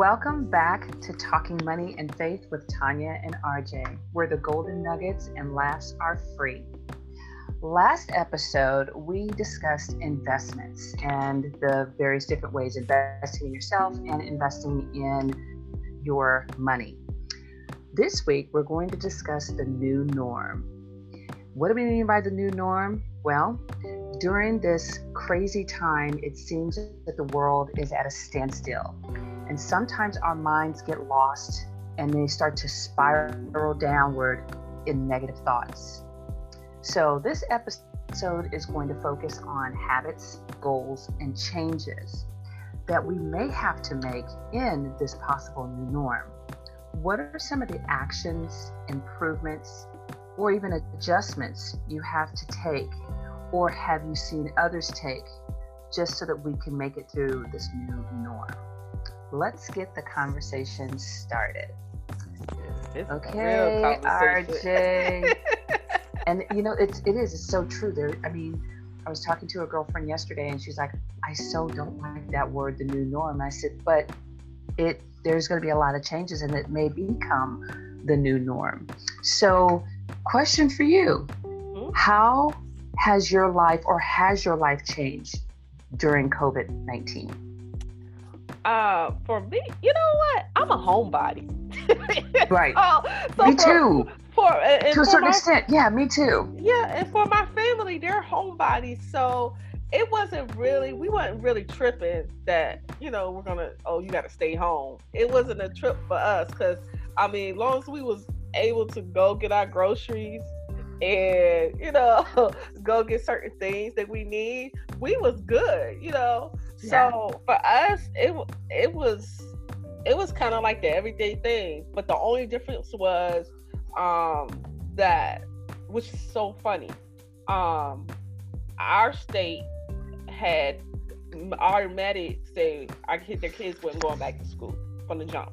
Welcome back to Talking Money and Faith with Tanya and RJ, where the golden nuggets and laughs are free. Last episode, we discussed investments and the various different ways investing in yourself and investing in your money. This week, we're going to discuss the new norm. What do we mean by the new norm? Well, during this crazy time, it seems that the world is at a standstill. And sometimes our minds get lost and they start to spiral downward in negative thoughts. So, this episode is going to focus on habits, goals, and changes that we may have to make in this possible new norm. What are some of the actions, improvements, or even adjustments you have to take or have you seen others take just so that we can make it through this new norm? Let's get the conversation started. It's okay, RJ. and you know, it's it is. It's so true. There. I mean, I was talking to a girlfriend yesterday, and she's like, "I so don't like that word, the new norm." I said, "But it there's going to be a lot of changes, and it may become the new norm." So, question for you: mm-hmm. How has your life or has your life changed during COVID 19? Uh, for me, you know what? I'm a homebody. right. so, so me for, too. For, to a certain my, extent, yeah, me too. Yeah, and for my family, they're homebodies, so it wasn't really we weren't really tripping that you know we're gonna oh you got to stay home. It wasn't a trip for us because I mean, long as we was able to go get our groceries and you know go get certain things that we need we was good you know yeah. so for us it it was it was kind of like the everyday thing but the only difference was um that which is so funny um our state had automatic say our kid their kids weren't going back to school from the jump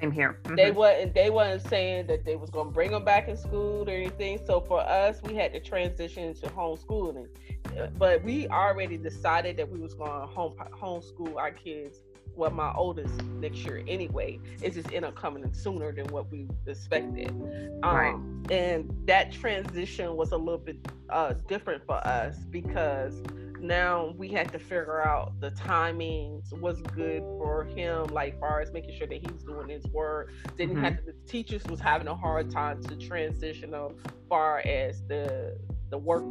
same here. Mm-hmm. They wasn't they wasn't saying that they was gonna bring them back in school or anything. So for us, we had to transition to homeschooling. But we already decided that we was gonna home homeschool our kids. Well, my oldest next year anyway. It's just end up coming in sooner than what we expected. Um, right. And that transition was a little bit uh, different for us because now we had to figure out the timings was good for him like far as making sure that he's doing his work. Then mm-hmm. had to, the teachers was having a hard time to transition as far as the the work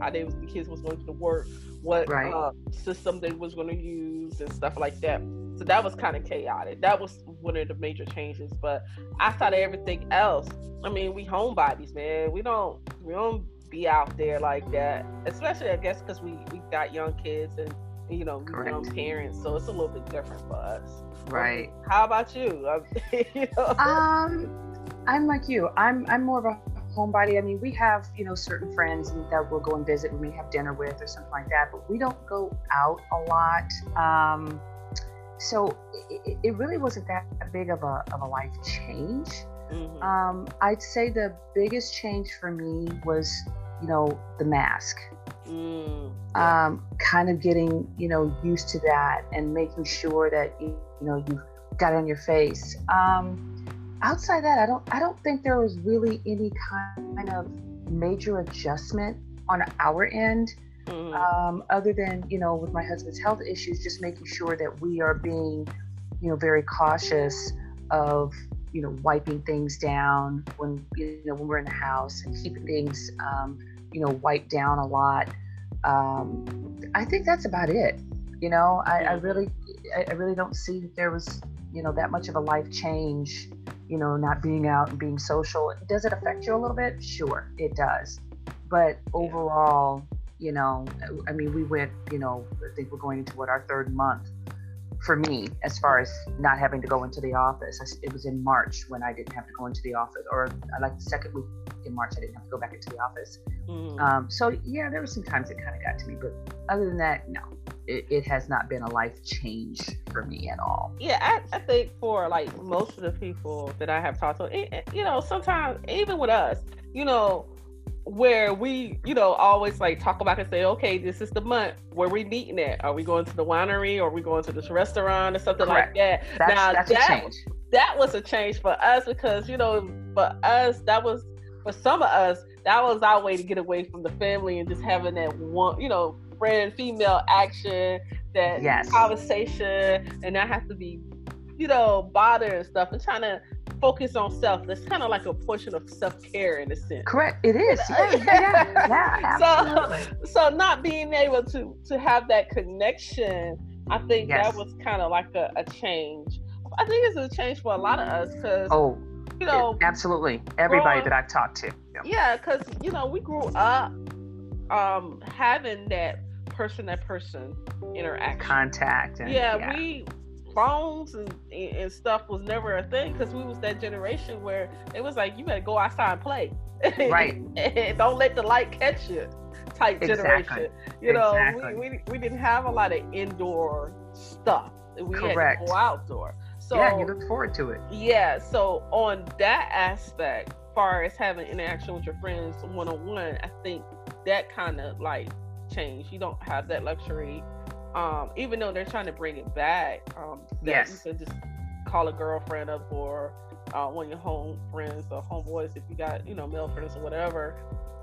how they was the kids was going to work what right. uh, system they was going to use and stuff like that. So that was kind of chaotic. That was one of the major changes but outside of everything else. I mean we homebodies man. We don't we don't be out there like that. Especially, I guess, because we we got young kids and you know we young parents, so it's a little bit different for us. Right. How about you? you know? Um, I'm like you. I'm I'm more of a homebody. I mean, we have you know certain friends that we'll go and visit when we have dinner with or something like that, but we don't go out a lot. Um, so it, it really wasn't that big of a of a life change. Mm-hmm. Um, I'd say the biggest change for me was you know, the mask. Mm, yeah. um, kind of getting, you know, used to that and making sure that, you, you know, you've got it on your face. Um, outside that, I don't, I don't think there was really any kind of major adjustment on our end. Mm. Um, other than you know with my husband's health issues just making sure that we are being you know very cautious of you know wiping things down when you know when we're in the house and keeping things um, you know, wiped down a lot. Um, I think that's about it. You know, I, I really, I, really don't see that there was, you know, that much of a life change. You know, not being out and being social. Does it affect you a little bit? Sure, it does. But overall, you know, I mean, we went, you know, I think we're going into what our third month for me as far as not having to go into the office. It was in March when I didn't have to go into the office, or like the second week in March, I didn't have to go back into the office. Mm. Um, so yeah, there were some times it kind of got to me, but other than that, no, it, it, has not been a life change for me at all. Yeah, I, I, think for like most of the people that I have talked to, it, you know, sometimes even with us, you know, where we, you know, always like talk about and say, okay, this is the month where we meeting at. Are we going to the winery or are we going to this restaurant or something Correct. like that? That's, now that's that, that was a change for us because, you know, for us, that was for some of us, that was our way to get away from the family and just having that one, you know, friend female action, that yes. conversation, and that has to be, you know, bother and stuff, and trying to focus on self. That's kind of like a portion of self care in a sense. Correct. It is. Yeah, yeah, yeah, absolutely. So, so not being able to to have that connection, I think yes. that was kind of like a, a, change. I think it's a change for a lot of us because. Oh. You know, absolutely. Everybody growing, that I've talked to. Yeah, because you know we grew up um having that person to person interaction contact and, yeah, yeah, we phones and, and stuff was never a thing because we was that generation where it was like you better go outside and play right and don't let the light catch you type exactly. generation you know exactly. we, we, we didn't have a lot of indoor stuff we Correct. had to go outdoor so yeah you look forward to it yeah so on that aspect far as having interaction with your friends one-on-one i think that kind of like changed you don't have that luxury um, even though they're trying to bring it back, um, yes. you can just call a girlfriend up or uh, one of your home friends or homeboys if you got you know male friends or whatever,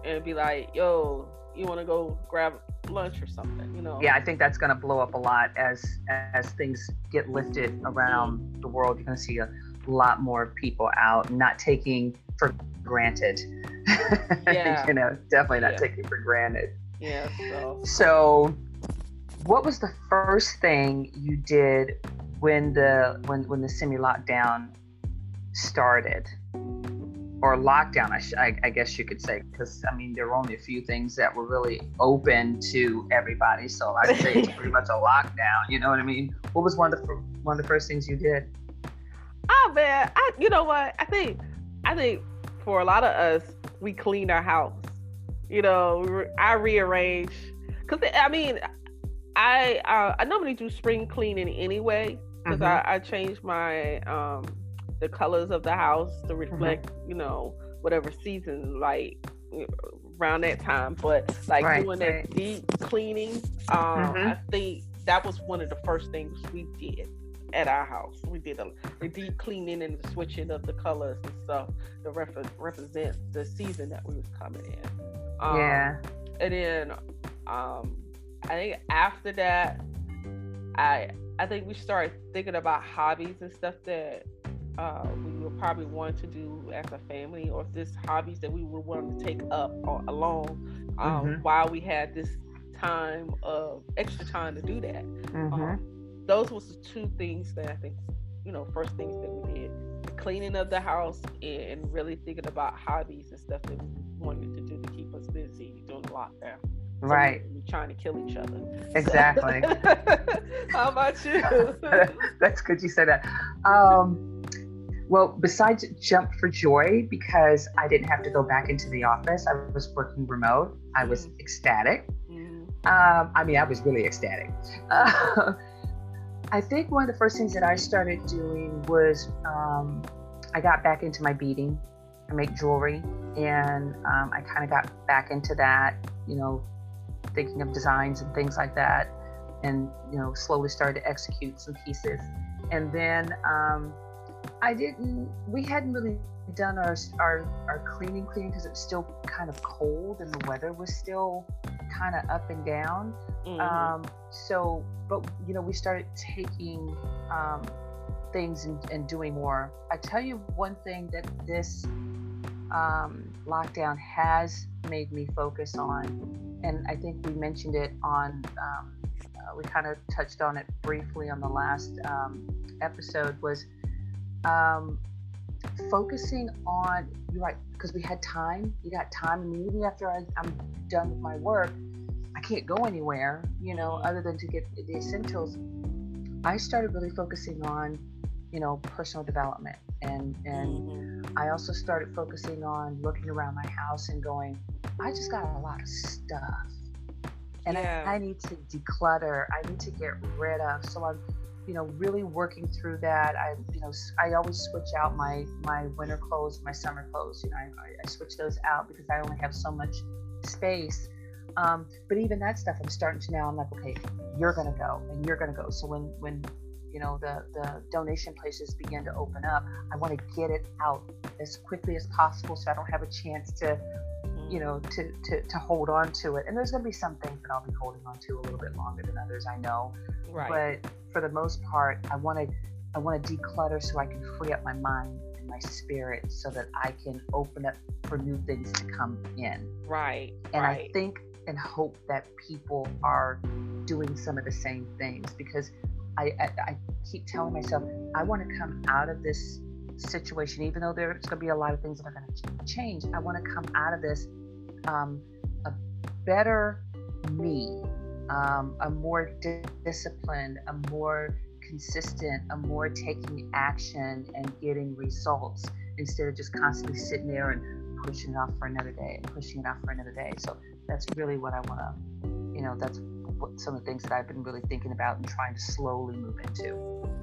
and be like, "Yo, you want to go grab lunch or something?" You know? Yeah, I think that's going to blow up a lot as as things get lifted around the world. You're going to see a lot more people out, not taking for granted. Yeah. you know, definitely not yeah. taking for granted. Yeah. So. so what was the first thing you did when the when when the semi lockdown started? Or lockdown I, sh- I, I, guess you could say because i mean there were only a few things that were really open to everybody so i'd say it's pretty much a lockdown you know what i mean? What was one of the one of the first things you did? Oh man I, you know what? I think i think for a lot of us we cleaned our house. You know i rearrange because i mean I uh, I normally do spring cleaning anyway because mm-hmm. I, I change my um the colors of the house to mm-hmm. reflect you know whatever season like around that time. But like right, doing right. that deep cleaning, um, mm-hmm. I think that was one of the first things we did at our house. We did a, the deep cleaning and the switching of the colors and stuff to rep- represent the season that we was coming in. Um, yeah. And then um, I think after that, I I think we started thinking about hobbies and stuff that uh, we would probably want to do as a family, or just hobbies that we would want to take up alone um, mm-hmm. while we had this time of extra time to do that. Mm-hmm. Um, those was the two things that I think, you know, first things that we did: the cleaning of the house and really thinking about hobbies and stuff that we wanted to do to keep us busy during lockdown. So right. We, trying to kill each other. Exactly. How about you? That's good you said that. Um, well, besides jump for joy, because I didn't have to go back into the office, I was working remote. I was mm. ecstatic. Mm. Um, I mean, I was really ecstatic. Uh, I think one of the first things that I started doing was um, I got back into my beading. I make jewelry, and um, I kind of got back into that. You know, thinking of designs and things like that, and you know, slowly started to execute some pieces. And then um, I didn't. We hadn't really done our our, our cleaning cleaning because it was still kind of cold and the weather was still kind of up and down. Mm-hmm. Um, so, but you know, we started taking um, things and, and, doing more. I tell you one thing that this um, lockdown has made me focus on and I think we mentioned it on, um, uh, we kind of touched on it briefly on the last um, episode, was um, focusing on, you're right, because we had time, you got time. Mean, even after I, I'm done with my work, I can't go anywhere, you know, other than to get the essentials. I started really focusing on, you know, personal development. And, and mm-hmm. I also started focusing on looking around my house and going, I just got a lot of stuff. And yeah. I, I, need to declutter. I need to get rid of. So I'm you know, really working through that. I, you know, I always switch out my my winter clothes, my summer clothes. You know, I, I switch those out because I only have so much space. Um, but even that stuff, I'm starting to now. I'm like, okay, you're gonna go, and you're gonna go. So when when you know the the donation places begin to open up, I want to get it out as quickly as possible, so I don't have a chance to you know to, to to hold on to it and there's going to be some things that i'll be holding on to a little bit longer than others i know right. but for the most part i want to i want to declutter so i can free up my mind and my spirit so that i can open up for new things to come in right and right. i think and hope that people are doing some of the same things because I, I, I keep telling myself I want to come out of this situation, even though there's going to be a lot of things that are going to change. I want to come out of this um, a better me, um, a more di- disciplined, a more consistent, a more taking action and getting results instead of just constantly sitting there and pushing it off for another day and pushing it off for another day. So that's really what I want to, you know, that's what some of the things that I've been really thinking about and trying to slowly move into.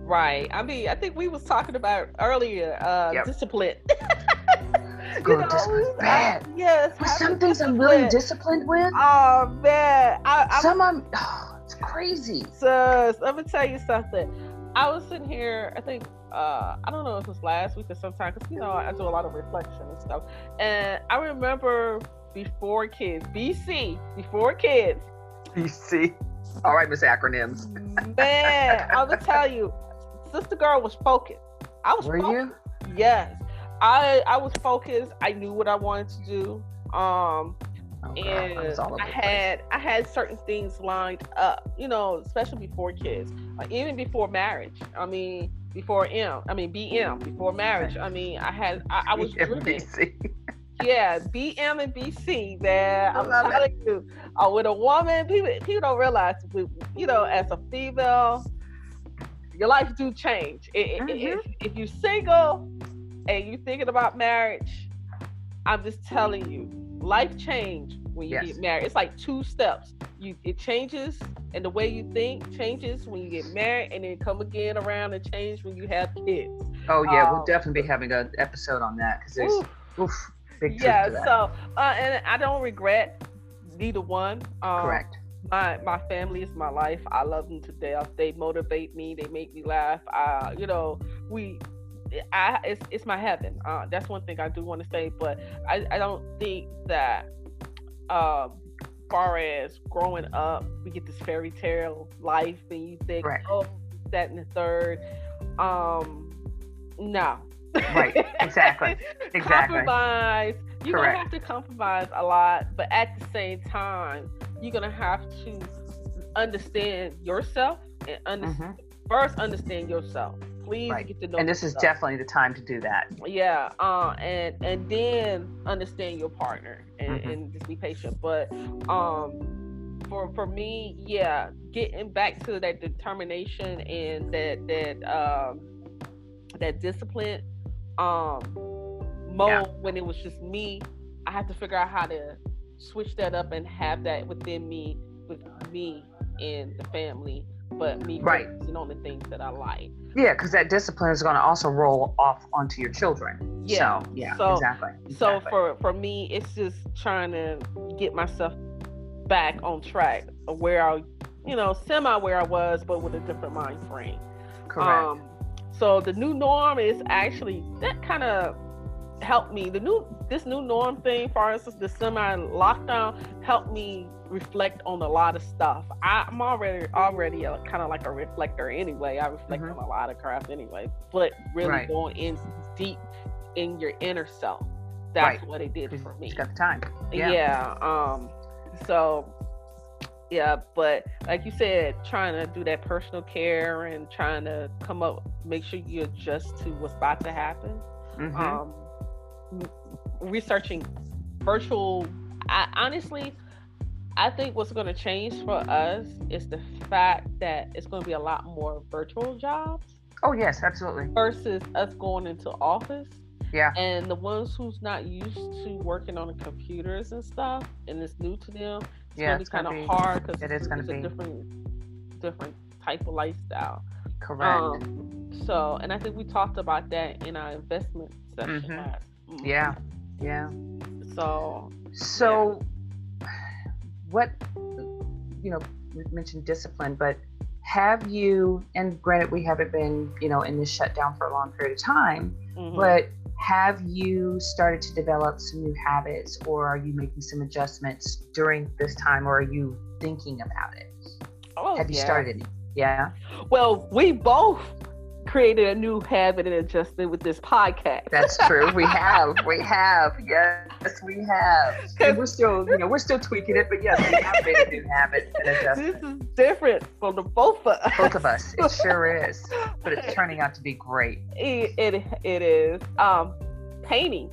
Right. I mean, I think we was talking about earlier uh, yep. discipline. Good you know, discipline. Bad. yes. But some things I'm really disciplined with. Oh man. I, I, some I'm. Oh, it's crazy. So let me tell you something. I was sitting here. I think uh, I don't know if it was last week or sometime because you know I do a lot of reflection and stuff. And I remember before kids, BC, before kids. BC. All right, Miss Acronyms. Man, I will just tell you, Sister Girl was focused. I was. Were focused. you? Yes. I I was focused. I knew what I wanted to do. Um, oh, and I had place. I had certain things lined up. You know, especially before kids, uh, even before marriage. I mean, before M. I mean BM before marriage. I mean, I had I, I was driven. Yeah, BM and BC, man. I'm telling you, uh, with a woman, people people don't realize, you know, as a female, your life do change. mm-hmm. if, if you're single and you're thinking about marriage, I'm just telling you, life change when you yes. get married. It's like two steps. You it changes and the way you think changes when you get married, and then come again around and change when you have kids. Oh yeah, um, we'll definitely be having an episode on that because there's oof, oof, yeah. So uh, and I don't regret neither one. Um, Correct. My my family is my life. I love them to death. They motivate me. They make me laugh. Uh, you know, we I it's it's my heaven. Uh, that's one thing I do want to say, but I, I don't think that um far as growing up, we get this fairy tale life and you think, right. oh, that and the third. Um no. Right, exactly. Exactly. compromise. You're Correct. gonna have to compromise a lot, but at the same time, you're gonna have to understand yourself and understand mm-hmm. first understand yourself please right. get to know. And this is definitely the time to do that. Yeah, uh, and and then understand your partner and, mm-hmm. and just be patient. But um, for for me, yeah, getting back to that determination and that that um, that discipline um mode yeah. when it was just me, I had to figure out how to switch that up and have that within me with me and the family but me right. focusing on the things that I like. Yeah, because that discipline is going to also roll off onto your children. Yeah. So, yeah, so, exactly, exactly. So for for me, it's just trying to get myself back on track where I, you know, semi where I was, but with a different mind frame. Correct. Um, so the new norm is actually that kind of helped me. The new this new norm thing, for instance, the semi lockdown helped me reflect on a lot of stuff. I, am already already kind of like a reflector anyway. I reflect mm-hmm. on a lot of crap anyway, but really right. going in deep in your inner self. That's right. what it did for me. You got the time. Yeah. yeah. Um. So. Yeah, but like you said, trying to do that personal care and trying to come up, make sure you adjust to what's about to happen. Mm-hmm. Um, researching virtual. I honestly, I think what's going to change for us is the fact that it's going to be a lot more virtual jobs. Oh yes, absolutely. Versus us going into office. Yeah. And the ones who's not used to working on the computers and stuff, and it's new to them, yeah, to kind of hard because it is going to be a different, different type of lifestyle. Correct. Um, so, and I think we talked about that in our investment session. Last- mhm. Yeah. Yeah. So, So, what, you know, we mentioned discipline, but have you, and granted, we haven't been, you know, in this shutdown for a long period of time, mhm. but have you started to develop some new habits or are you making some adjustments during this time or are you thinking about it? Oh, have you yeah. started? Yeah. Well, we both created a new habit and adjusted with this podcast. That's true. We have. We have. Yes, we have. And we're still, you know, we're still tweaking it, but yes, we have made a new habit and adjustment. this is different for the both of us. Both of us. It sure is. But it's turning out to be great. It, it, it is. Um, painting.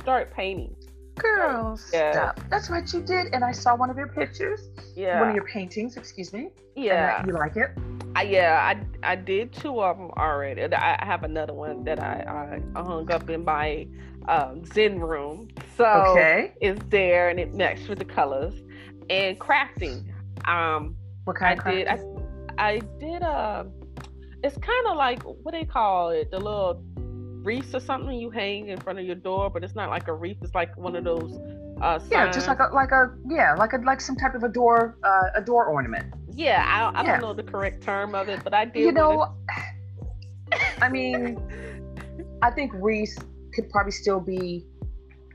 Start painting. Girl, Yeah. stop. That's what you did. And I saw one of your pictures, Yeah. one of your paintings, excuse me. yeah. that you like it? I, yeah, I I did two of them already. I I have another one that I, I hung up in my um, Zen room. So Okay. it's there and it matched with the colors. And crafting. Um, What I kind of did. I. I did. Uh, it's kind of like what they call it, the little wreaths or something you hang in front of your door, but it's not like a wreath. It's like one of those. Uh, Yeah, just like a like a yeah, like a like some type of a door uh, a door ornament. Yeah, I, I Yeah. don't know the correct term of it, but I did. You know, I mean, I think wreath could probably still be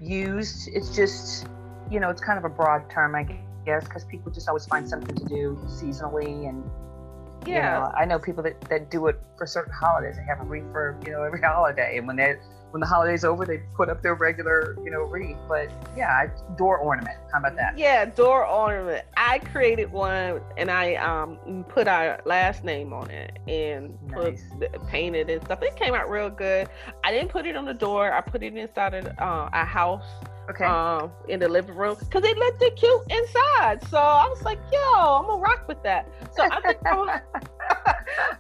used. It's just, you know, it's kind of a broad term, I guess, because people just always find something to do seasonally. And, you yeah, know, I know people that, that do it for certain holidays. They have a wreath for, you know, every holiday. And when they when the holiday's over, they put up their regular, you know, wreath. But yeah, I- door ornament. How about that? yeah, door ornament. I created one and I um put our last name on it and put Nice. the, painted and stuff. It came out real good. I didn't put it on the door. I put it inside of uh, a house. Okay. um, in the living room because it looked it cute inside. So I was like, yo, I'm gonna rock with that. So I think I'm,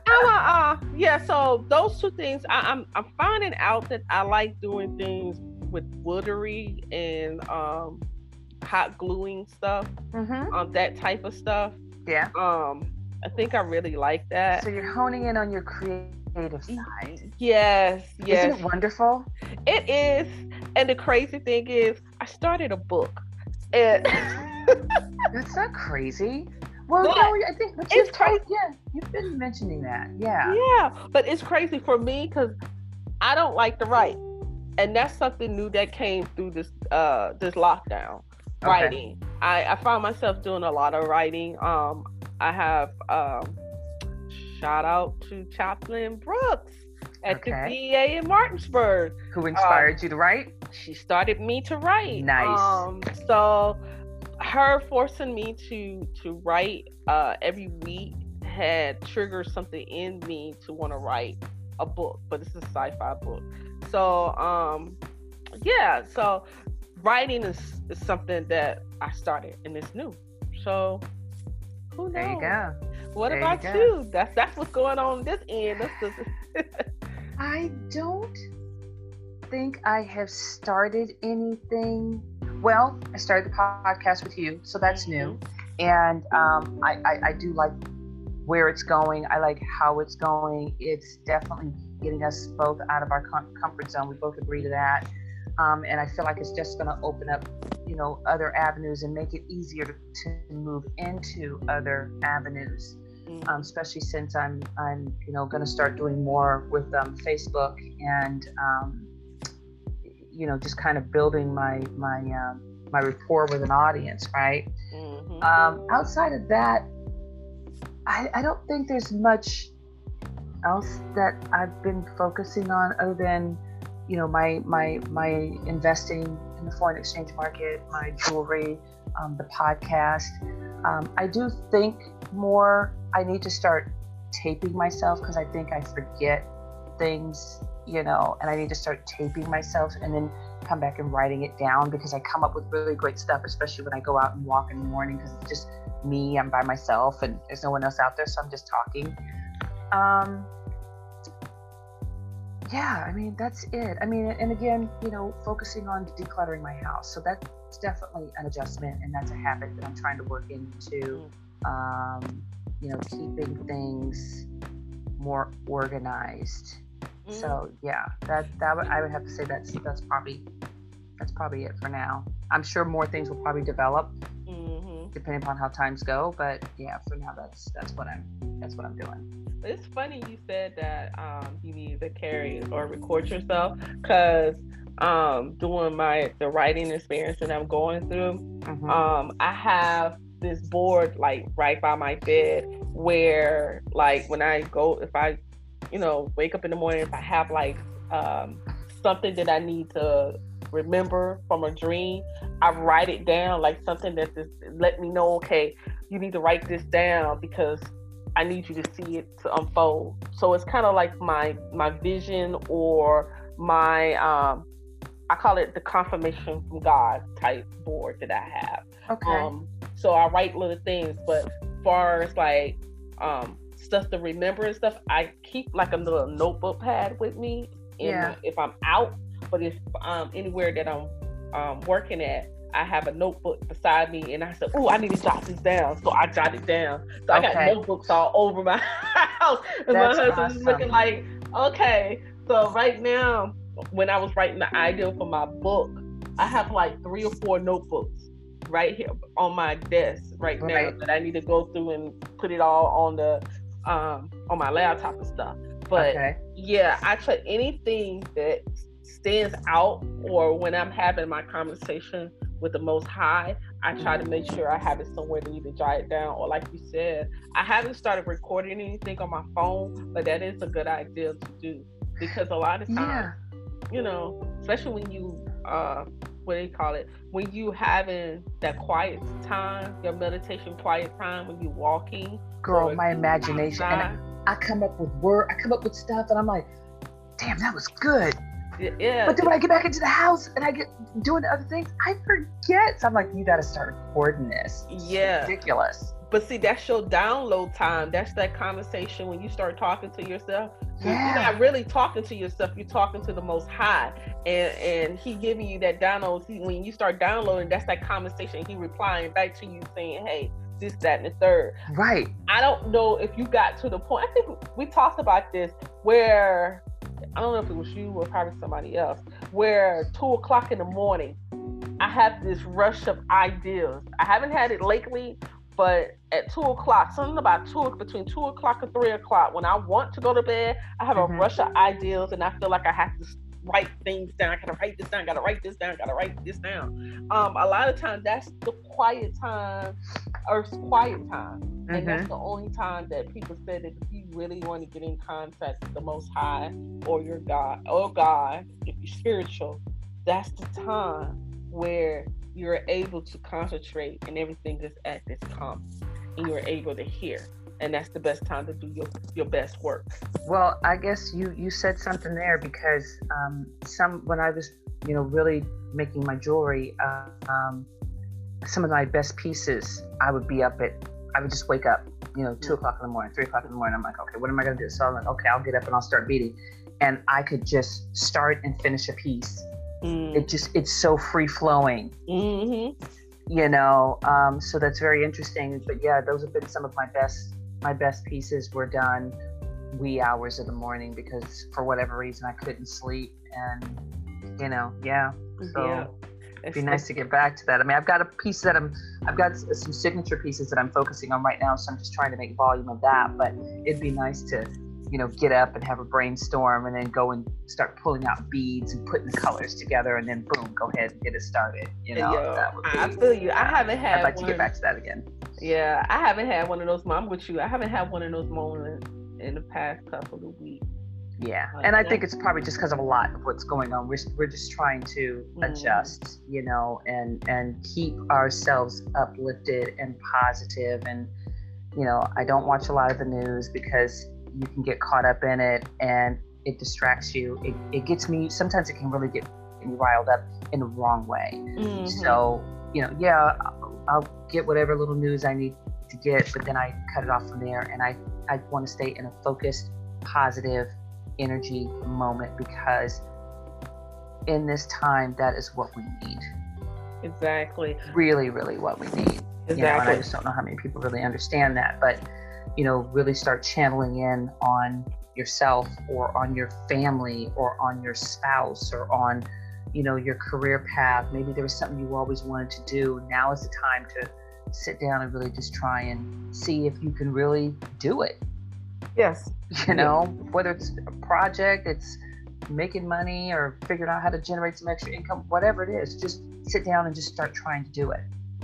I'm uh, yeah. So those two things, I, I'm I'm finding out that I like doing things with woodery and um, hot gluing stuff, hmm um, that type of stuff. Yeah. Um, I think I really like that. So you're honing in on your creative side. Yes, yes. Isn't it wonderful? It is. And the crazy thing is, I started a book. And That's not crazy. Well, But no, I think but it's you've crazy. told- Yeah, you've been mentioning that. Yeah. yeah, but it's crazy for me because I don't like to write. And that's something new that came through this uh this lockdown. Okay. Writing. I, I found myself doing a lot of writing. Um I have um shout out to Chaplain Brooks at Okay. the VA in Martinsburg. Who inspired you to write? she started me to write. Nice. Um, so her forcing me to to write uh, every week had triggered something in me to want to write a book, but it's a sci-fi book. So um, yeah, so writing is, is something that I started and it's new. So who knows? There you go. What There about go. you? That's that's what's going on this end. I don't think I have started anything. Well, I started the podcast with you, so that's new. And um, I, I, I do like where it's going. I like how it's going. It's definitely getting us both out of our com- comfort zone. We both agree to that. Um, and I feel like it's just going to open up, you know, other avenues and make it easier to, to move into other avenues. Um, especially since I'm I'm you know going to start doing more with um, Facebook and um, you know just kind of building my my um, my rapport with an audience, right? Mhm. Um, outside of that, I, I don't think there's much else that I've been focusing on other than you know my my my investing in the foreign exchange market, my jewelry, um, the podcast. Um, I do think more. I need to start taping myself because I think I forget things, you know, and I need to start taping myself and then come back and writing it down because I come up with really great stuff, especially when I go out and walk in the morning because it's just me. I'm by myself and there's no one else out there, so I'm just talking. Um, yeah, I mean that's it. I mean, and again, you know, focusing on decluttering my house. So that's definitely an adjustment, and that's a habit that I'm trying to work into. Um, you know, keeping things more organized. Mm-hmm. So yeah, that that would, I would have to say that's that's probably that's probably it for now. I'm sure more things will probably develop mm-hmm. depending upon how times go. But yeah, for now that's that's what I'm that's what I'm doing. It's funny you said that um, you need to carry or record yourself because um, doing my the writing experience that I'm going through, mm-hmm. um, I have this board like right by my bed where like when I go if I you know wake up in the morning if I have like um, something that I need to remember from a dream, I write it down like something that just let me know okay you need to write this down because I need you to see it to unfold. So it's kind of like my my vision or my um I call it the confirmation from God type board that I have. Okay. Um, so I write little things, but far as like um, stuff to remember and stuff, I keep like a little notebook pad with me. yeah. if I'm out, but if um anywhere that I'm um, working at, I have a notebook beside me, and I said, "Oh, I need to jot this down." So I jot it down. So okay. I got notebooks all over my house, and That's my husband's awesome. looking like, "Okay." So right now, when I was writing the idea for my book, I have like three or four notebooks right here on my desk right, right. now that I need to go through and put it all on the um on my laptop and stuff. But okay. yeah, I try anything that stands out or when I'm having my conversation with the most high, I try to make sure I have it somewhere to either jot it down or like you said, I haven't started recording anything on my phone, but that is a good idea to do because a lot of times yeah you know, especially when you uh what do you call it? When you having that quiet time, your meditation quiet time when you walking. Girl, my imagination. And I, I come up with word I come up with stuff and I'm like, damn, that was good. Yeah. But then when I get back into the house and I get doing other things, I forget. So I'm like, you got to start recording this. It's yeah. Ridiculous. But see, that's your download time. That's that conversation when you start talking to yourself. Yeah. You're not really talking to yourself. You're talking to the Most High, and and He giving you that download. See, when you start downloading, that's that conversation. He replying back to you saying, "Hey, this, that, and the third. Right. I don't know if you got to the point. I think we talked about this where I don't know if it was you or probably somebody else, where two o'clock in the morning, I have this rush of ideas. I haven't had it lately, but at two o'clock, something about two between two o'clock and three o'clock, when I want to go to bed, I have mm-hmm. a rush of ideas, and I feel like I have to write things down. I gotta write this down. Gotta write this down. Gotta write this down. Um, a lot of times that's the quiet time, or quiet time, mm-hmm. and that's mm-hmm. the only time that people said that if you really want to get in contact with the Most High or your God, or God, if you're spiritual, that's the time where you're able to concentrate and everything is at this calm and you're able to hear and that's the best time to do your, your best work well i guess you you said something there because um, some when i was you know really making my jewelry uh, um, some of my best pieces i would be up at i would just wake up you know two mm. o'clock in the morning three o'clock in the morning i'm like okay what am i going to do so i'm like okay i'll get up and i'll start beading and i could just start and finish a piece Mm. It just it's so free flowing. Mm-hmm. You know, um, so that's very interesting. But yeah, those have been some of my best my best pieces were done wee hours of the morning because for whatever reason I couldn't sleep and you know yeah so yeah. it'd be nice to get back to that I mean I've got a piece that I'm I've got some signature pieces that I'm focusing on right now so I'm just trying to make volume of that but it'd be nice to you know, get up and have a brainstorm and then go and start pulling out beads and putting the colors together and then boom, go ahead and get it started. You know, Yo, be, I feel you. I haven't had. I'd like one, to get back to that again. Yeah, I haven't had one of those. I'm with you. I haven't had one of those moments in the past couple of weeks. Yeah, and I think it's probably just because of a lot of what's going on. We're, we're just trying to mm. adjust, you know, and and keep ourselves uplifted and positive. And you know, I don't watch a lot of the news because you can get caught up in it and it distracts you. It, it gets me, sometimes it can really get me riled up in the wrong way. Mm-hmm. So, you know, yeah, I'll, I'll get whatever little news I need to get, but then I cut it off from there and I, I want to stay in a focused, positive energy moment because in this time, that is what we need. Exactly. Really, really what we need. Exactly. You know, and I just don't know how many people really understand that, but you know, really start channeling in on yourself or on your family or on your spouse or on, you know, your career path. Maybe there was something you always wanted to do. Now is the time to sit down and really just try and see if you can really do it. Yes. You know, whether it's a project, it's making money or figuring out how to generate some extra income, whatever it is, just sit down and just start trying to do it.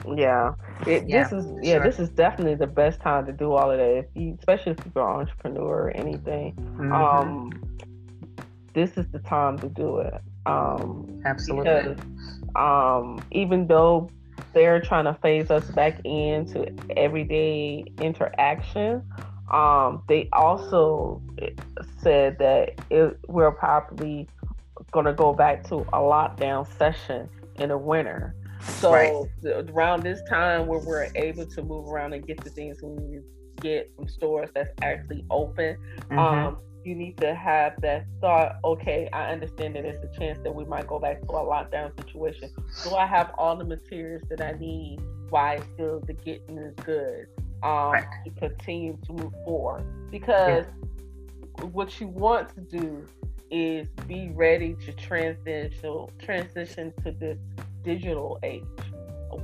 Yeah, it, yeah this is yeah, sure. this is definitely the best time to do all of that. If you, especially if you're an entrepreneur or anything, mm-hmm. um, this is the time to do it. Um, Absolutely. Because, um, even though they're trying to phase us back into everyday interaction, um, they also said that it, we're probably going to go back to a lockdown session in the winter. So right. around this time where we're able to move around and get the things we need to get from stores that's actually open, mm-hmm. um, you need to have that thought, okay, I understand that there's a chance that we might go back to a lockdown situation. Do I have all the materials that I need while still the getting is good? Um, right. to continue to move forward. Because yeah. what you want to do is be ready to transition transition to this digital age.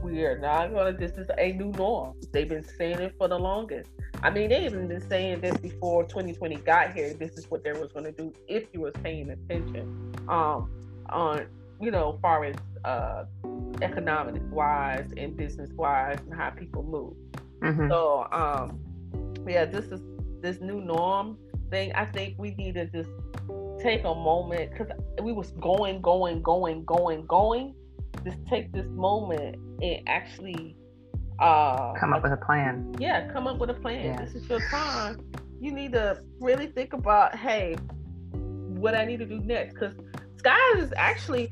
We are not going to, this is a new norm. They've been saying it for the longest. I mean, they even been saying this before 2020 got here. This is what they was going to do if you was paying attention um, on, you know, far as uh, economic wise and business wise and how people move. Mm-hmm. So, um, yeah, this is this new norm thing. I think we need to just take a moment because we was going, going, going, going, going, just take this moment and actually uh come up with a plan. Yeah, come up with a plan. Yeah. This is your time. You need to really think about, hey, what I need to do next. Because sky is actually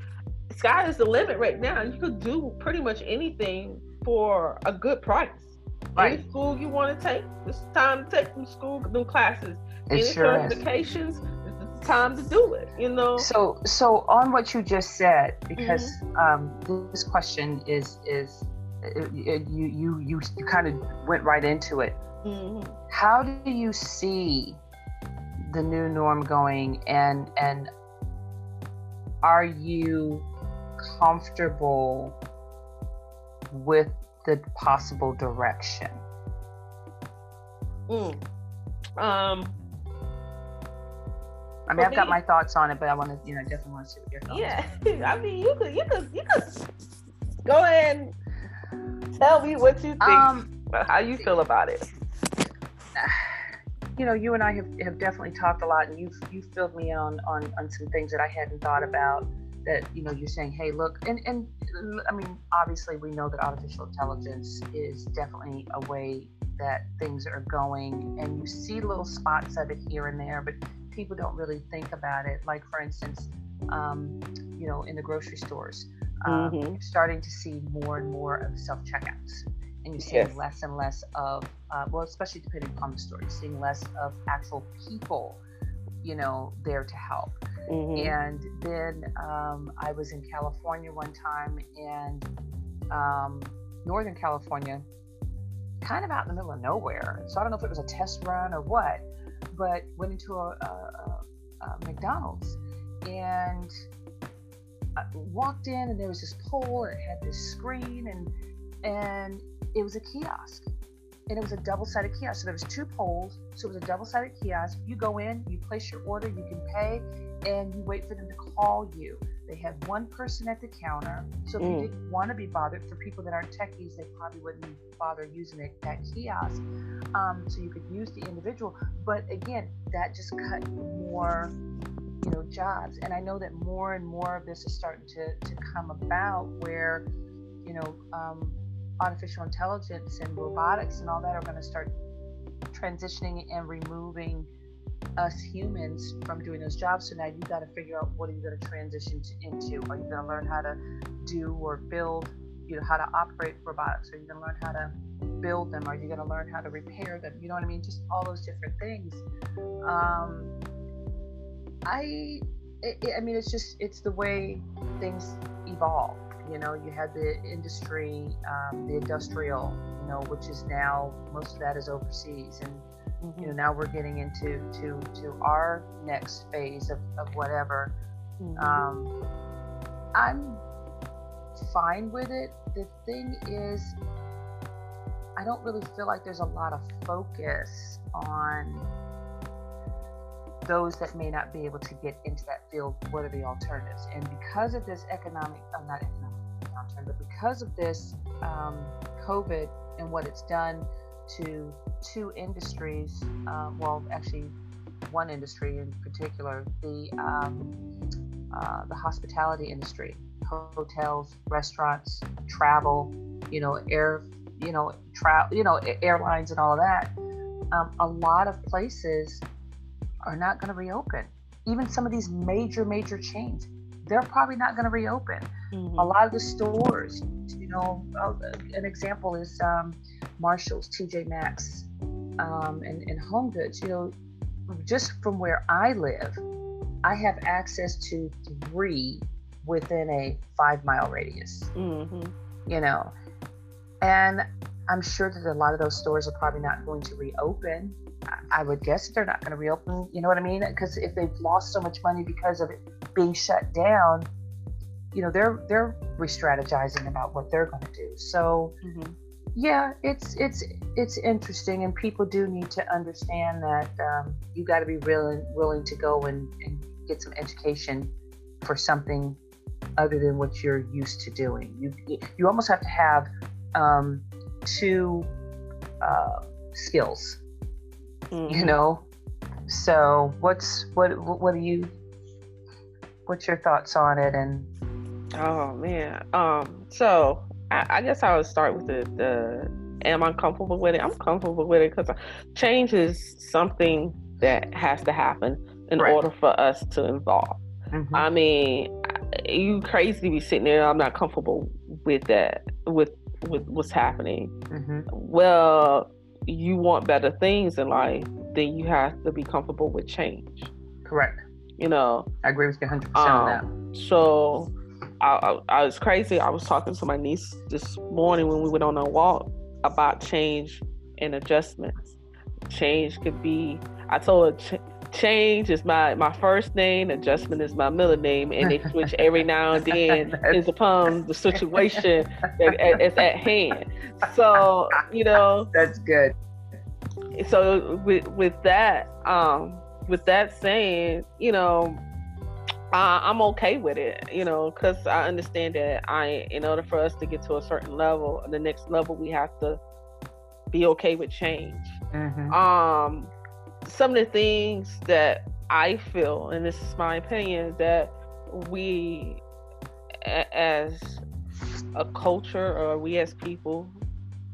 sky is the limit right now. You could do pretty much anything for a good price. Right. Any school you want to take, it's time to take some school, them classes. It Any sure certifications, is time to do it you know so so on what you just said because mm-hmm. um, this question is is it, it, you you you you kind of went right into it mm-hmm. how do you see the new norm going and and are you comfortable with the possible direction mm. um I mean, I've got my thoughts on it, but I want to, you know, definitely want to see what your thoughts. Yeah, I mean, you could, you could, you could go ahead and tell me what you think, um, how you feel about it. You know, you and I have, have definitely talked a lot, and you've you filled me on on on some things that I hadn't thought about. That you know, you're saying, hey, look, and and I mean, obviously, we know that artificial intelligence is definitely a way that things are going, and you see little spots of it here and there, but people don't really think about it. Like, for instance, um, you know, in the grocery stores, um, mm-hmm. you're starting to see more and more of self checkouts. And you're seeing yes. less and less of, uh, well, especially depending upon the store, you're seeing less of actual people, you know, there to help. Mm-hmm. And then um, I was in California one time, and um, Northern California, kind of out in the middle of nowhere. So I don't know if it was a test run or what, but went into a, a, a McDonald's and I walked in and there was this pole and it had this screen and and it was a kiosk. And it was a double-sided kiosk. So there was two poles. So it was a double-sided kiosk. You go in you place your order you can pay and you wait for them to call you they had one person at the counter. So if mm. you didn't want to be bothered, for people that aren't techies, they probably wouldn't bother using it, that kiosk. Um, so you could use the individual. But again, that just cut more you know jobs and i know that more and more of this is starting to, to come about where you know um, artificial intelligence and robotics and all that are going to start transitioning and removing us humans from doing those jobs. So now you got to figure out what are you going to transition to, into. Are you going to learn how to do or build, you know, how to operate robotics? Are you going to learn how to build them? Are you going to learn how to repair them? You know what I mean? Just all those different things. Um, I, it, I mean, it's just it's the way things evolve. You know, you had the industry, um, the industrial, you know, which is now most of that is overseas and Mm-hmm. You know, now we're getting into to to our next phase of, of whatever. Mm-hmm. Um, I'm fine with it. The thing is, I don't really feel like there's a lot of focus on those that may not be able to get into that field. What are the alternatives? And because of this economic, uh, not economic downturn, but because of this um, COVID and what it's done to two industries, um, well, actually, one industry in particular, the um, uh, the hospitality industry, hotels, restaurants, travel, you know, air, you know, travel, you know, airlines and all of that. Um, a lot of places are not going to reopen. Even some of these major, major chains, they're probably not going to reopen. Mm-hmm. A lot of the stores, you know, uh, an example is um, Marshalls, TJ Maxx, um, and, and HomeGoods. You know, just from where I live, I have access to three within a five mile radius. Mm-hmm. You know, and I'm sure that a lot of those stores are probably not going to reopen. I would guess they're not going to reopen. You know what I mean? Because if they've lost so much money because of it being shut down, you know they're they're re-strategizing about what they're going to do. So, mm-hmm. yeah, it's it's it's interesting, and people do need to understand that um, you got to be willing willing to go and, and get some education for something other than what you're used to doing. You you almost have to have um, two uh, skills mm-hmm. you know so what's what what do you what's your thoughts on it and oh man um so i, I guess i would start with the the am i comfortable with it i'm comfortable with it because change is something that has to happen in right. order for us to evolve mm-hmm. i mean you crazy to be sitting there i'm not comfortable with that with with what's happening mm-hmm. well you want better things in life, then you have to be comfortable with change. Correct. You know, I agree with you 100% um, on that. Um, so I, I, I, was crazy. I was talking to my niece this morning when we went on a walk about change and adjustments. Change could be, I told her, ch- change is my my first name, adjustment is my middle name, and they switch every now and then is upon the situation that is at hand. So you know that's good. So with with that, um, with that saying, you know, uh, I'm okay with it, you know, because I understand that I, in order for us to get to a certain level, the next level, we have to be okay with change. Mm-hmm. Um, some of the things that I feel, and this is my opinion, that we as a culture or we as people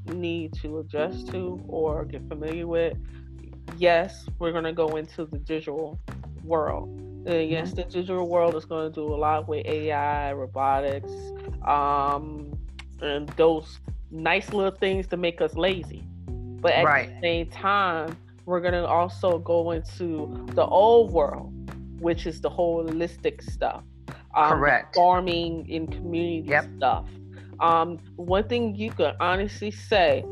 need to adjust to or get familiar with. Yes, we're going to go into the digital world. And yes, mm-hmm. the digital world is going to do a lot with AI, robotics, um, and those nice little things to make us lazy. But at right. the same time, we're going to also go into the old world, which is the holistic stuff. Um, Correct. Farming in community yep. stuff. Um, one thing you can honestly say,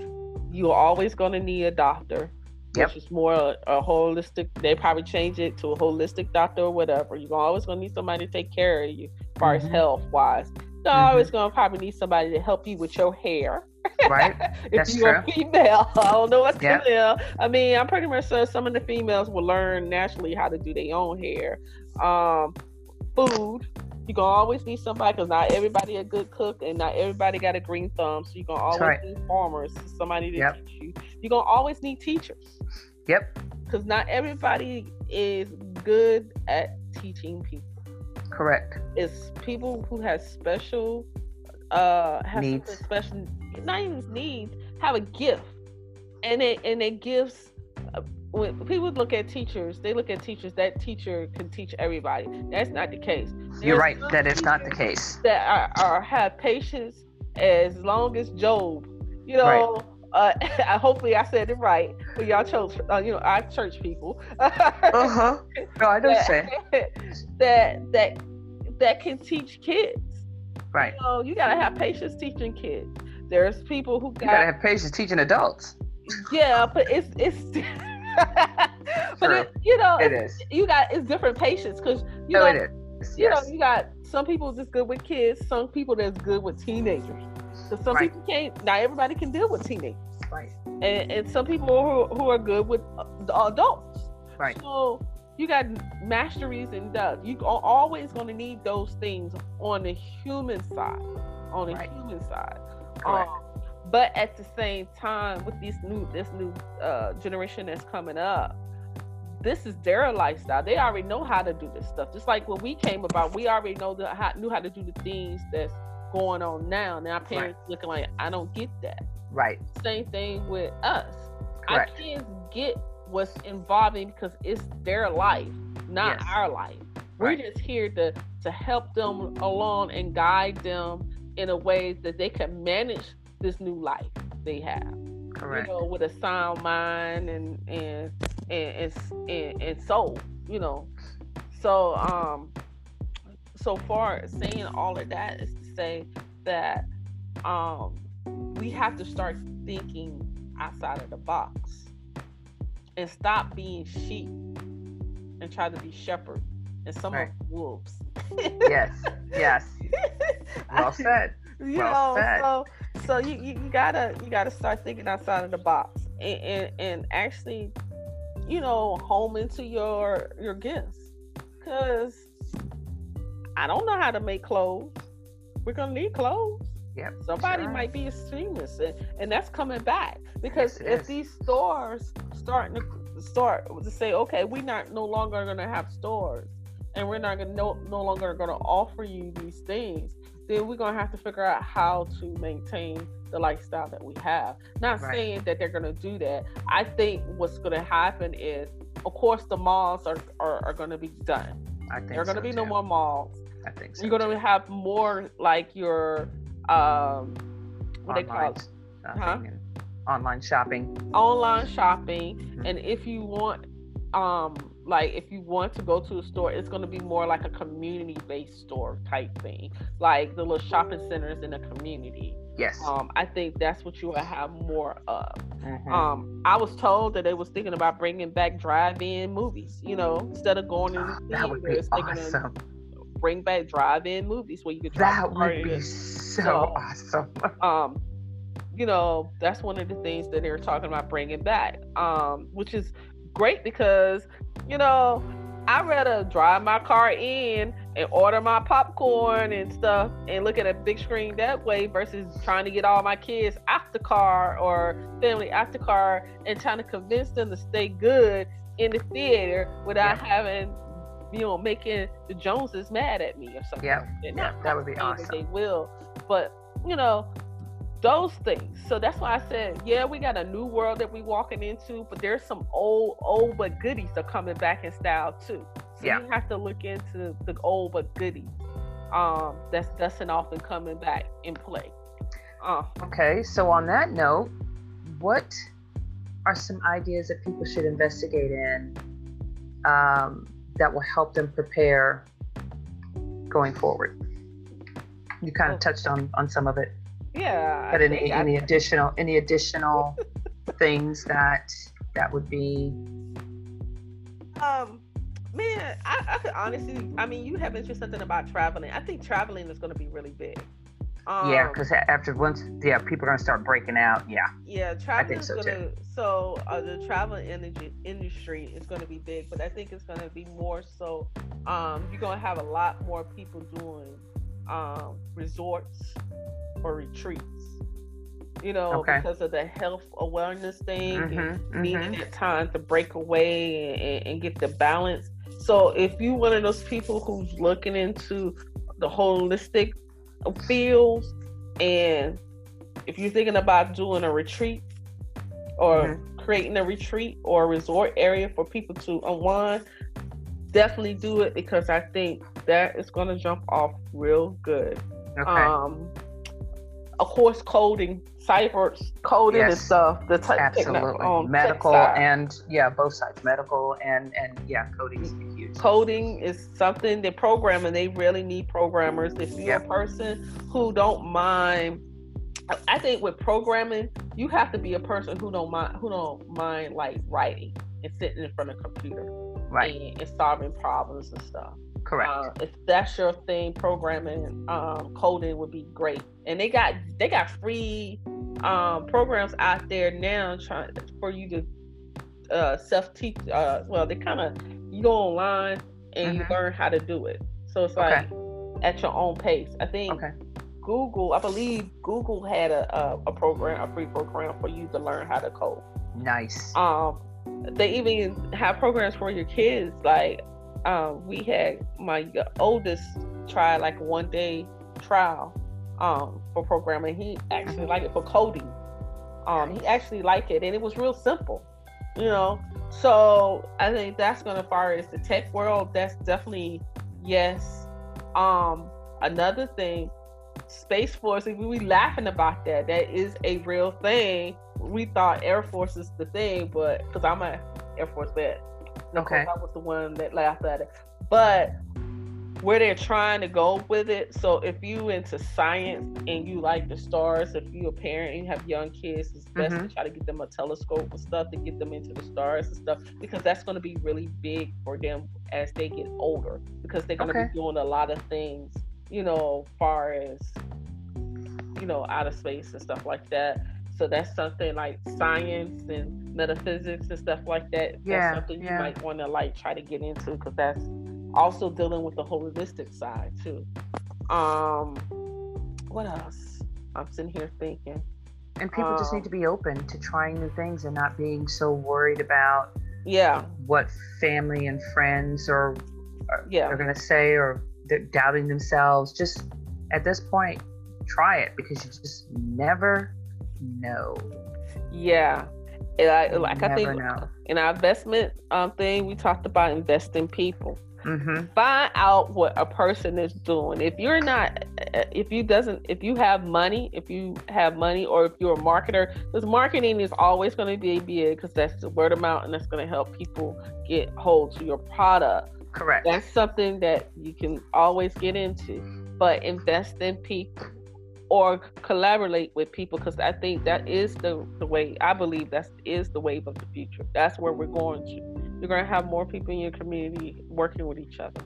you're always going to need a doctor, yep. which is more a, a, holistic. They probably change it to a holistic doctor or whatever. You're always going to need somebody to take care of you, as far mm-hmm. as health wise. You're mm-hmm. always going to probably need somebody to help you with your hair. Right. if you're true. a female, I don't know what's yep. female. I mean, I'm pretty much sure some of the females will learn naturally how to do their own hair. Um, food. You're gonna always need somebody because not everybody a good cook and not everybody got a green thumb. So you're gonna always right. need farmers, somebody to yep. teach you. You're gonna always need teachers. Yep. Because not everybody is good at teaching people. Correct. It's people who have special uh have needs. special not even needs, have a gift. And it and it gives uh, when people look at teachers, they look at teachers. That teacher can teach everybody. That's not the case. There's You're right. That is not the case. That are, are, have patience as long as Job. You know. Right. Uh, hopefully, I said it right for y'all church. Uh, you know, our church people. uh huh. No, I don't say that that that can teach kids. Right. You know, you gotta have patience teaching kids. There's people who got, you gotta have patience teaching adults. Yeah, but it's it's but it, you know, it is. You got it's different patience because you oh, know, it is. you Yes. know, you got some people just good with kids, some people that's good with teenagers. So some Right. people can't. Not everybody can deal with teenagers, right. and, and some people who, who are good with uh, adults. Right. So you got masteries and does. You are always going to need those things on the human side. On the Right. human side. Correct. Um, but at the same time, with this new this new uh, generation that's coming up, this is their lifestyle. They already know how to do this stuff. Just like when we came about, we already know the how, knew how to do the things that's going on now. Now parents looking like I don't get that. Right. Same thing with us. Correct. Our kids get what's involving because it's their life, not Yes. our life. We're Right. just here to to help them along and guide them in a way that they can manage this new life they have. Correct. You know, with a sound mind and and and and, and, and soul. You know, so um, so far saying all of that is say that um, we have to start thinking outside of the box and stop being sheep and try to be shepherd and some Right. of wolves. Yes. Yes. Well said. you Well know, said. so so you, you, you gotta you gotta start thinking outside of the box and, and and actually, you know, home into your your gifts. Cause I don't know how to make clothes. We're gonna need clothes. Yep. Somebody sure. might be a seamless, and, and that's coming back because Yes, if is. these stores starting to start to say, okay, we're not no longer to have stores, and we're not to no, no longer to offer you these things, then we're to have to figure out how to maintain the lifestyle that we have. Not Right. saying that they're to do that. I think what's to happen is, of course, the malls are are, are to be done. I think There are to so, be no more malls. I think so. You're going to have more like your um, what they call online it? shopping Huh? online shopping. online shopping Mhm. and if you want um like if you want to go to a store it's going to be more like a community based store type thing like the little shopping centers in the community Yes. um i think that's what you will have more of Mhm. um i was told that they was thinking about bringing back drive-in movies you know instead of going to Ah, the that would be theaters awesome. Bring back drive-in movies where you could drive That would be in. so So- awesome. um you know that's one of the things that they're talking about bringing back um which is great because you know i'd rather drive my car in and order my popcorn and stuff and look at a big screen that way versus trying to get all my kids out the car or family out the car and trying to convince them to stay good in the theater without Yeah. having you know making the joneses mad at me or something. Yeah, like that. yeah, that would be not saying that awesome. they will but you know those things. So that's why i said yeah we got a new world that we walking into but there's some old old but goodies are coming back in style too. So Yeah. you have to look into the old but goodies um that's dusting off and coming back in play. Uh. Okay, so on that note, what are some ideas that people should investigate in? Um, that will help them prepare going forward? You kind of touched on on some of it, yeah but any I- any additional any additional things that that would be Um, man, I, I could honestly, I mean, you have mentioned something about traveling. I think traveling is going to be really big. Um, yeah, because after once yeah people are gonna start breaking out. Yeah, yeah, traveling is so, going to. So uh, the travel energy industry is going to be big, but I think it's going to be more so. Um, you're going to have a lot more people doing um, resorts or retreats. You know, Okay. because of the health awareness thing. and Mhm, needing mhm. that time to break away and, and get the balance. So if you're one of those people who's looking into the holistic fields, and if you're thinking about doing a retreat or Mm-hmm. creating a retreat or a resort area for people to unwind, definitely do it because I think that is going to jump off real good. okay. Um, of course, coding, cyber coding and stuff. The um, tech Absolutely, on medical side. and yeah, both sides, medical and and yeah, coding's huge. coding is something that programming they really need programmers if you're Yep. a person who don't mind i think with programming you have to be a person who don't mind who don't mind like writing and sitting in front of a computer, right, and, and solving problems and stuff. Correct. Uh, if that's your thing, programming, um, coding would be great. And they got they got free um, programs out there now trying for you to uh, self teach. Uh, well, they kind of you go online and mm-hmm. you learn how to do it. So it's like okay. at your own pace. I think okay. Google, I believe Google had a, a, a program, a free program for you to learn how to code. Nice. Um, they even have programs for your kids. Like, um, we had my oldest try like one day trial um, for programming. He actually mm-hmm. liked it for coding. Um, he actually liked it, and it was real simple. You know, so I think that's going to far as the tech world. That's definitely yes. Um, another thing Space Force, we we laughing about that. That is a real thing. We thought Air Force is the thing, but because I'm a Air Force vet, okay, I was the one that laughed at it. But where they're trying to go with it. So if you into science and you like the stars, if you a parent and you have young kids, it's best mm-hmm. to try to get them a telescope and stuff to get them into the stars and stuff because that's going to be really big for them as they get older because they're going to okay. be doing a lot of things you know, far as you know, outer space and stuff like that. So that's something like science and metaphysics and stuff like that. Yeah, that's something yeah. you might want to like try to get into because that's also dealing with the holistic side too. Um, what else? I'm sitting here thinking. And people um, just need to be open to trying new things and not being so worried about yeah what family and friends or yeah are going to say or they're doubting themselves. Just at this point, try it because you just never know. Yeah. And I, like I think know. in our investment um, thing, we talked about investing people. Mm-hmm. Find out what a person is doing. If you're not, if you doesn't, if you have money, if you have money, or if you're a marketer, because marketing is always going to be a big because that's the word of mouth and that's going to help people get hold to your product. Correct. That's something that you can always get into, but invest in people or collaborate with people because I think that is the, the way I believe that is the wave of the future. That's where we're going to. You're going to have more people in your community working with each other.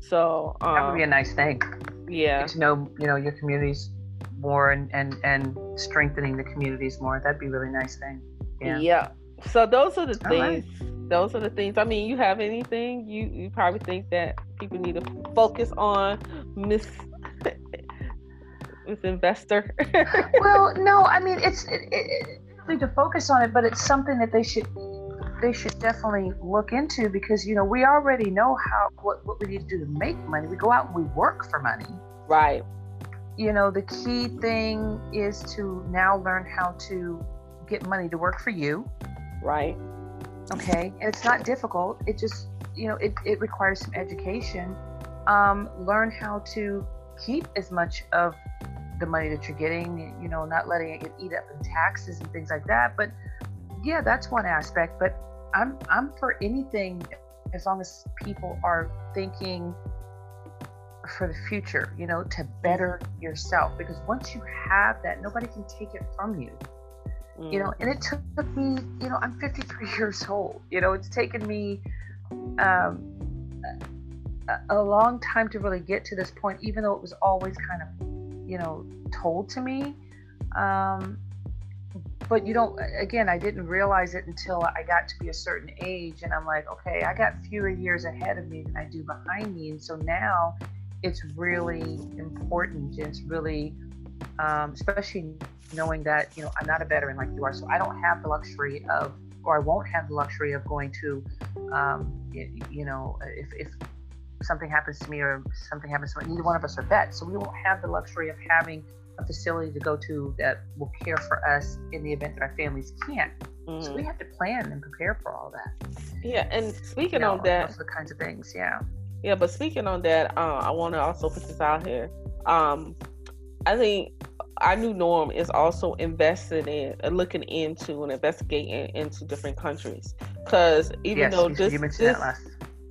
So um, that would be a um, nice thing. Yeah. Get to know you know your communities more and and and strengthening the communities more. That'd be a really nice thing. Yeah. Yeah. So those are the All things. Right those are the things. I mean, you have anything you you probably think that people need to focus on, Miss Miss Investor. well, no, I mean it's it, it, need to focus on it, but it's something that they should they should definitely look into because you know we already know how what what we need to do to make money. We go out and we work for money. Right. You know, the key thing is to now learn how to get money to work for you. Right okay and it's not difficult it just you know it, it requires some education um, learn how to keep as much of the money that you're getting you know not letting it get eat up in taxes and things like that but yeah that's one aspect but i'm i'm for anything as long as people are thinking for the future you know to better yourself because once you have that nobody can take it from you. You know and it took me you know i'm 53 years old you know it's taken me um, a, a long time to really get to this point even though it was always kind of you know told to me. Um, but you don't again i didn't realize it until i got to be a certain age and i'm like okay i got fewer years ahead of me than i do behind me and so now it's really important it's really um, especially knowing that you know I'm not a veteran like you are, so I don't have the luxury of, or I won't have the luxury of going to, um, you, know, if, if something happens to me or something happens to me, neither one of us are vets, so we won't have the luxury of having a facility to go to that will care for us in the event that our families can't. Mm. So we mm. have to plan and prepare for all that. Yeah, and speaking you know, on that, the kinds of things. Yeah. Yeah, but speaking on that, uh, I want to also put this out here. Um, I think our new norm is also investing in uh, looking into and investigating into different countries because even yes, though you, this this,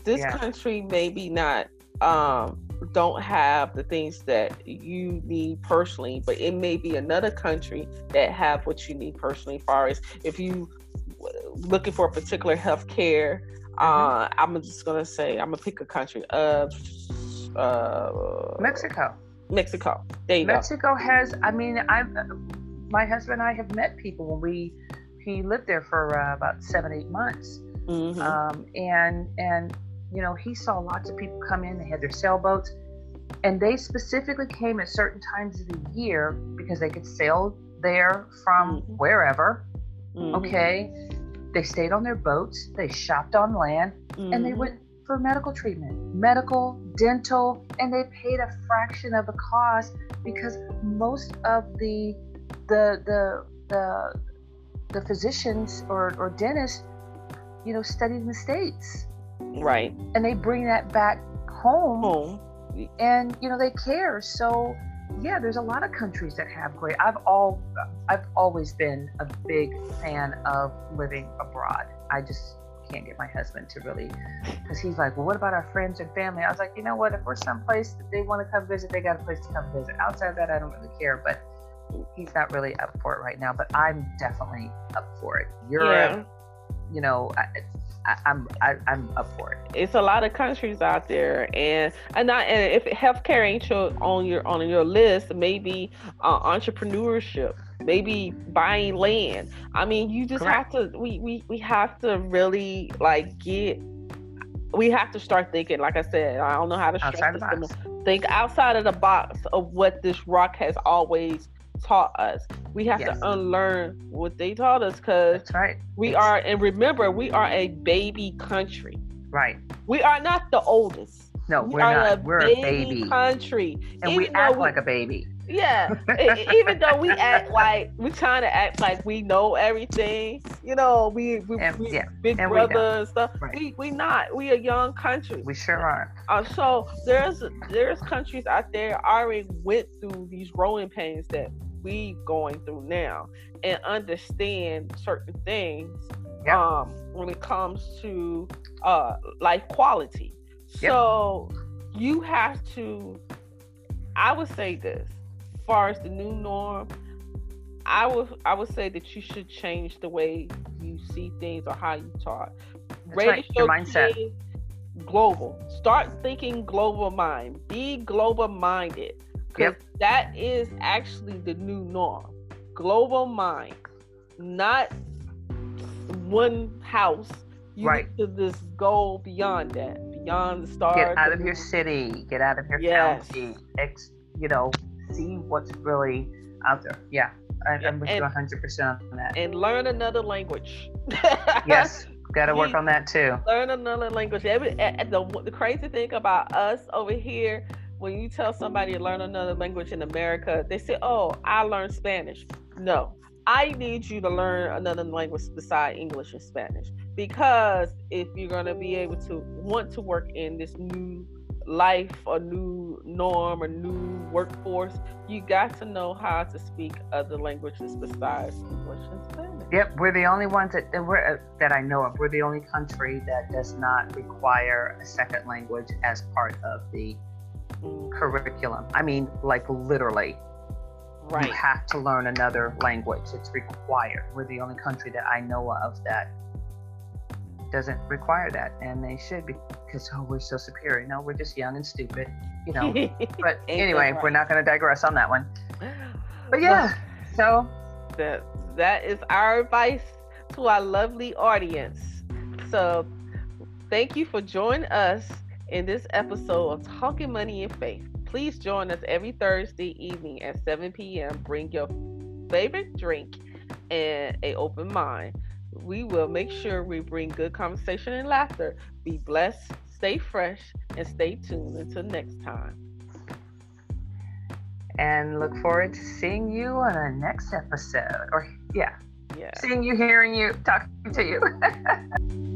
this yeah. country maybe not um, don't have the things that you need personally but it may be another country that have what you need personally as far as if you looking for a particular health care. Uh, I'm just gonna say I'm gonna pick a country. Uh, uh, Mexico. Mexico. There you Mexico go. has. I mean, I, my husband and I have met people when we he lived there for uh, about seven, eight months, Mhm. um, and and you know he saw lots of people come in. They had their sailboats, and they specifically came at certain times of the year because they could sail there from Mhm. wherever. Mhm. Okay, they stayed on their boats. They shopped on land. and they Mhm. went for medical treatment, medical, dental, and they paid a fraction of the cost because most of the the the the, the physicians or, or dentists, you know, studied in the states, right and they bring that back home, home. and you know they care. So yeah, there's a lot of countries that have great. I've all I've always been a big fan of living abroad. I just can't get my husband to really because he's like, well, what about our friends and family? I was like, you know what? If we're someplace that they want to come visit, they got a place to come visit. Outside of that, I don't really care. But he's not really up for it right now. But I'm definitely up for it. Europe, you know, I, I, I'm I, I'm up for it. it's a lot of countries out there, and and not and if healthcare ain't your, on your on your list, maybe uh, entrepreneurship, maybe buying land. I mean, you just Correct. have to. We we we have to really like get. We have to start thinking. Like I said, I don't know how to Outside the this box. Think outside of the box of what this rock has always taught us. We have Yes. to unlearn what they taught us because right. we are. And remember, we are a baby country. Right. We are not the oldest. No, we we're are not. a we're baby, a baby, country, and even we act we- like a baby. yeah. even though we act like we trying to act like we know everything, you know, we we, And- we yeah, big and brother don't. and stuff. Right. We we not. We a young country. We sure are. Uh, so there's there's countries out there already went through these growing pains that we going through now and understand certain things Yep. um when it comes to uh life quality. Yep. So you have to I would say this as far as the new norm I would I would say that you should change the way you see things or how you talk. That's right, your mindset. kids global. Start thinking global mind. Be global minded. Because Yep. that is actually the new norm. Global mind. Not one house. You Right. need to just go beyond that. Beyond the stars. Get out of your city. Get out of your Yes. county. Ex, you know, see what's really out there. Yeah, I, I'm with you And- 100 percent on that. and learn another language. yes, got to work on that too. learn another language. Every, the, the crazy thing about us over here, when you tell somebody to learn another language in America, they say, "Oh, I learned Spanish." No, I need you to learn another language besides English and Spanish because if you're gonna be able to want to work in this new life a new norm a new workforce, you got to know how to speak other languages besides English and Spanish. Yep, we're the only ones that uh, that I know of. We're the only country that does not require a second language as part of the curriculum. I mean, like literally, you have to learn another language. It's required. We're the only country that I know of that doesn't require that, and they should because oh, we're so superior. No, we're just young and stupid, you know. But anyway, that we're not going to digress on that one. But yeah, so that that is our advice to our lovely audience. So thank you for joining us in this episode of Talking Money and Faith. Please join us every Thursday evening at 7 p.m. Bring your favorite drink and a open mind. We will make sure we bring good conversation and laughter. Be blessed, stay fresh, and stay tuned until next time. and look forward to seeing you on our next episode. Or yeah, Yeah. seeing you, hearing you, talking to you.